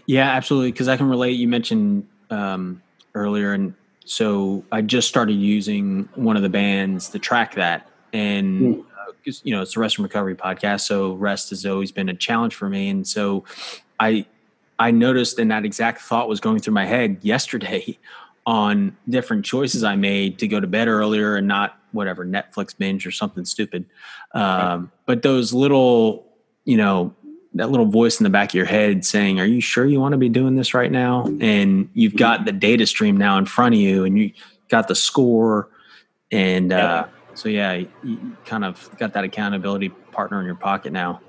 S1: Yeah, absolutely. Because I can relate. You mentioned um, earlier, and so I just started using one of the bands to track that, and mm. uh, you know it's a rest and recovery podcast, so rest has always been a challenge for me, and so I I noticed, and that exact thought was going through my head yesterday on different choices I made to go to bed earlier and not whatever Netflix binge or something stupid, um, but those little you know that little voice in the back of your head saying, "Are you sure you want to be doing this right now?" And you've got the data stream now in front of you, and you got the score, and uh, so yeah, you kind of got that accountability partner in your pocket now.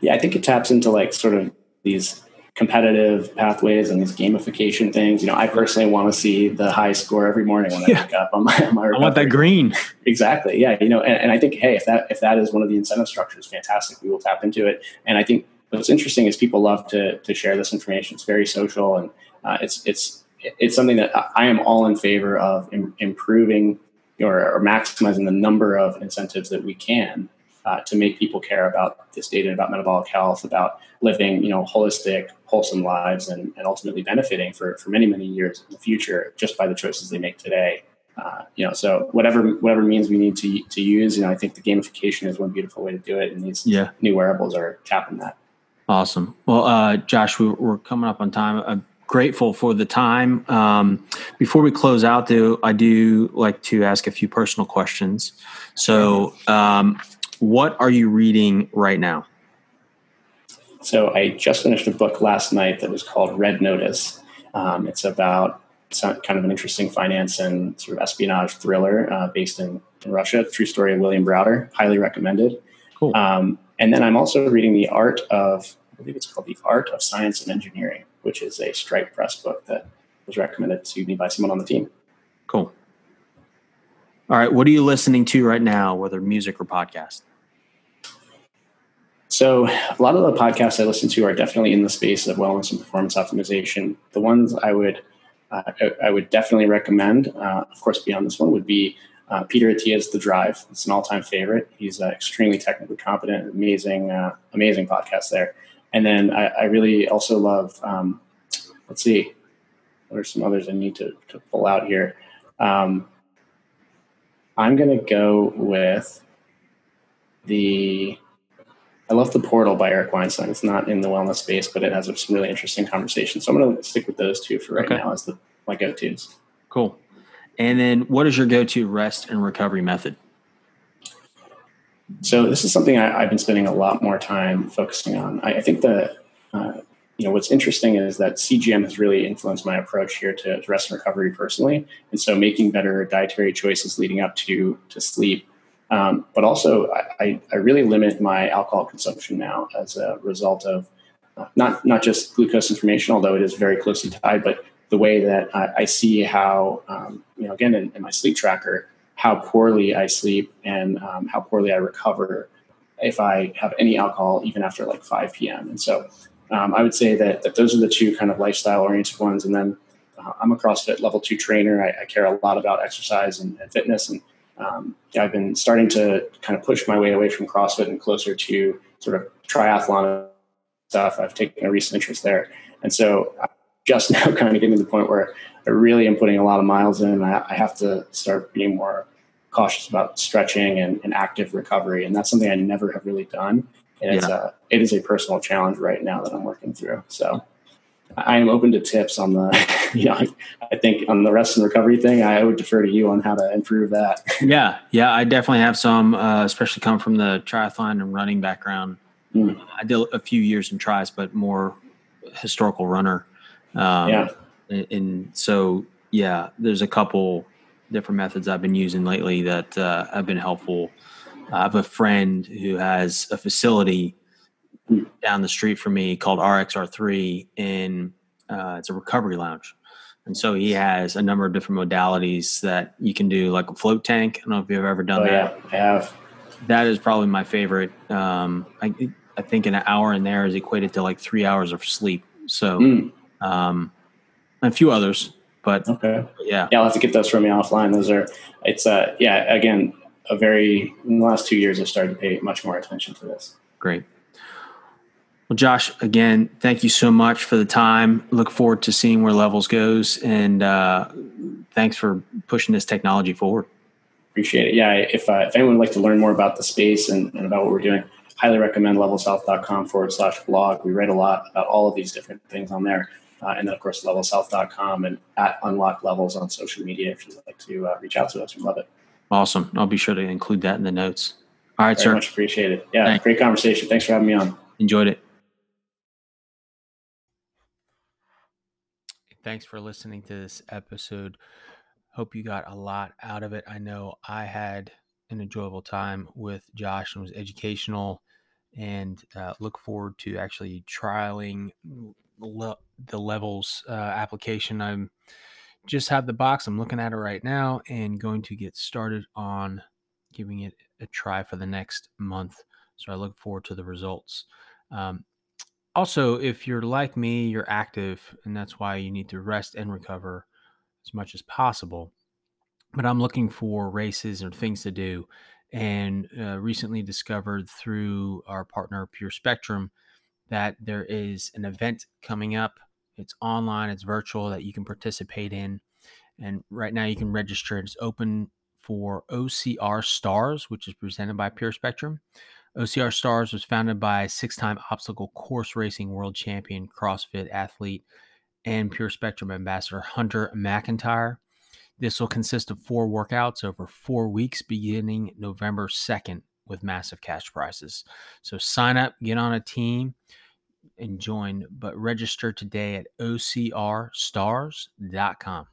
S2: Yeah, I think it taps into like sort of these competitive pathways and these gamification things. You know, I personally want to see the high score every morning when I yeah. wake up on my, on my
S1: I want that green.
S2: exactly. Yeah. You know, and, and I think, hey, if that if that is one of the incentive structures, fantastic. We will tap into it. And I think what's interesting is people love to to share this information. It's very social, and uh, it's it's it's something that I am all in favor of Im- improving or, or, maximizing the number of incentives that we can uh, to make people care about this data, about metabolic health, about living you know holistic, wholesome lives, and, and ultimately benefiting for for many many years in the future just by the choices they make today. Uh, you know, so whatever whatever means we need to to use, you know, I think the gamification is one beautiful way to do it, and these yeah. new wearables are tapping that.
S1: Awesome. Well, uh, Josh, we, are coming up on time. I'm grateful for the time. Um, before we close out, though, I do like to ask a few personal questions. So, um, what are you reading right now?
S2: So, I just finished a book last night that was called Red Notice. Um, it's about it's kind of an interesting finance and sort of espionage thriller uh, based in, in Russia. True story of William Browder. Highly recommended. Cool. Um, and then I'm also reading The Art of, I believe it's called The Art of Science and Engineering, which is a Stripe Press book that was recommended to me by someone on the team.
S1: Cool. All right. What are you listening to right now, whether music or podcast?
S2: So, a lot of the podcasts I listen to are definitely in the space of wellness and performance optimization. The ones I would uh, I would definitely recommend, uh, of course, beyond this one, would be uh, Peter Attia's The Drive. It's an all-time favorite. He's uh, extremely technically competent, amazing, uh, amazing podcast there. And then I, I really also love. Um, let's see, what are some others I need to, to pull out here? Um, I'm going to go with the. I love the Portal by Eric Weinstein. It's not in the wellness space, but it has some really interesting conversations. So I'm going to stick with those two for right okay. now as the my go-tos.
S1: Cool. And then what is your go-to rest and recovery method?
S2: So this is something I, have been spending a lot more time focusing on. I, I think the uh, you know what's interesting is that CGM has really influenced my approach here to, rest and recovery personally, and so making better dietary choices leading up to to sleep. Um, but also, I, I, really limit my alcohol consumption now as a result of uh, not not just glucose information, although it is very closely tied, but the way that I, I see how, um, you know, again, in, in, my sleep tracker, how poorly I sleep and um, how poorly I recover if I have any alcohol, even after like 5 p.m. And so um, I would say that, that those are the two kind of lifestyle oriented ones. And then uh, I'm a CrossFit level two trainer. I, I, care a lot about exercise and, and fitness. And um, I've been starting to kind of push my way away from CrossFit and closer to sort of triathlon stuff. I've taken a recent interest there. And so I'm just now kind of getting to the point where I really am putting a lot of miles in. I, I have to start being more cautious about stretching and, and, active recovery. And that's something I never have really done. And yeah. it's a, it is a personal challenge right now that I'm working through. So I am open to tips on the, you know, I think on the rest and recovery thing, I would defer to you on how to improve that.
S1: yeah. Yeah. I definitely have some, uh, especially come from the triathlon and running background. Mm. I did a few years in tries, but more historical runner. Um, yeah. And, and, so, yeah, there's a couple different methods I've been using lately that uh, have been helpful. I have a friend who has a facility down the street from me called RXR3 in uh, it's a recovery lounge. And so he has a number of different modalities that you can do, like a float tank. I don't know if you've ever done
S2: oh,
S1: that.
S2: Yeah, I have.
S1: That is probably my favorite. Um, I, I think an hour in there is equated to like three hours of sleep. So, mm. um, a few others, but
S2: okay,
S1: yeah,
S2: yeah, I'll have to get those from you offline. Those are, it's uh, yeah, again, a very in the last two years, I've started to pay much more attention to this.
S1: Great. Well, Josh, again, thank you so much for the time. Look forward to seeing where Levels goes, and uh, thanks for pushing this technology forward.
S2: Appreciate it. Yeah, if uh, if anyone would like to learn more about the space and, and about what we're doing, highly recommend levelshealth.com forward slash blog. We write a lot about all of these different things on there. Uh, and then, of course, levelshealth.com and at unlock levels on social media if you'd like to uh, reach out to us. We love it.
S1: Awesome. I'll be sure to include that in the notes. All right,
S2: Very
S1: sir.
S2: Much appreciated. Yeah, Thanks. great conversation. Thanks for having me on.
S1: Enjoyed it. Thanks for listening to this episode. Hope you got a lot out of it. I know I had an enjoyable time with Josh and was educational and uh, look forward to actually trialing le- the levels uh, application. I'm just have the box. I'm looking at it right now and going to get started on giving it a try for the next month. So I look forward to the results. Um, also, if you're like me, you're active, and that's why you need to rest and recover as much as possible. But I'm looking for races or things to do, and uh, recently discovered through our partner Pure Spectrum that there is an event coming up. It's online, it's virtual that you can participate in. And right now you can register. It's open for OCR Stars, which is presented by Pure Spectrum. OCR Stars was founded by six time obstacle course racing world champion, CrossFit athlete, and Pure Spectrum ambassador Hunter McIntyre. This will consist of four workouts over four weeks beginning November 2nd with massive cash prizes. So sign up, get on a team, and join, but register today at ocrstars.com.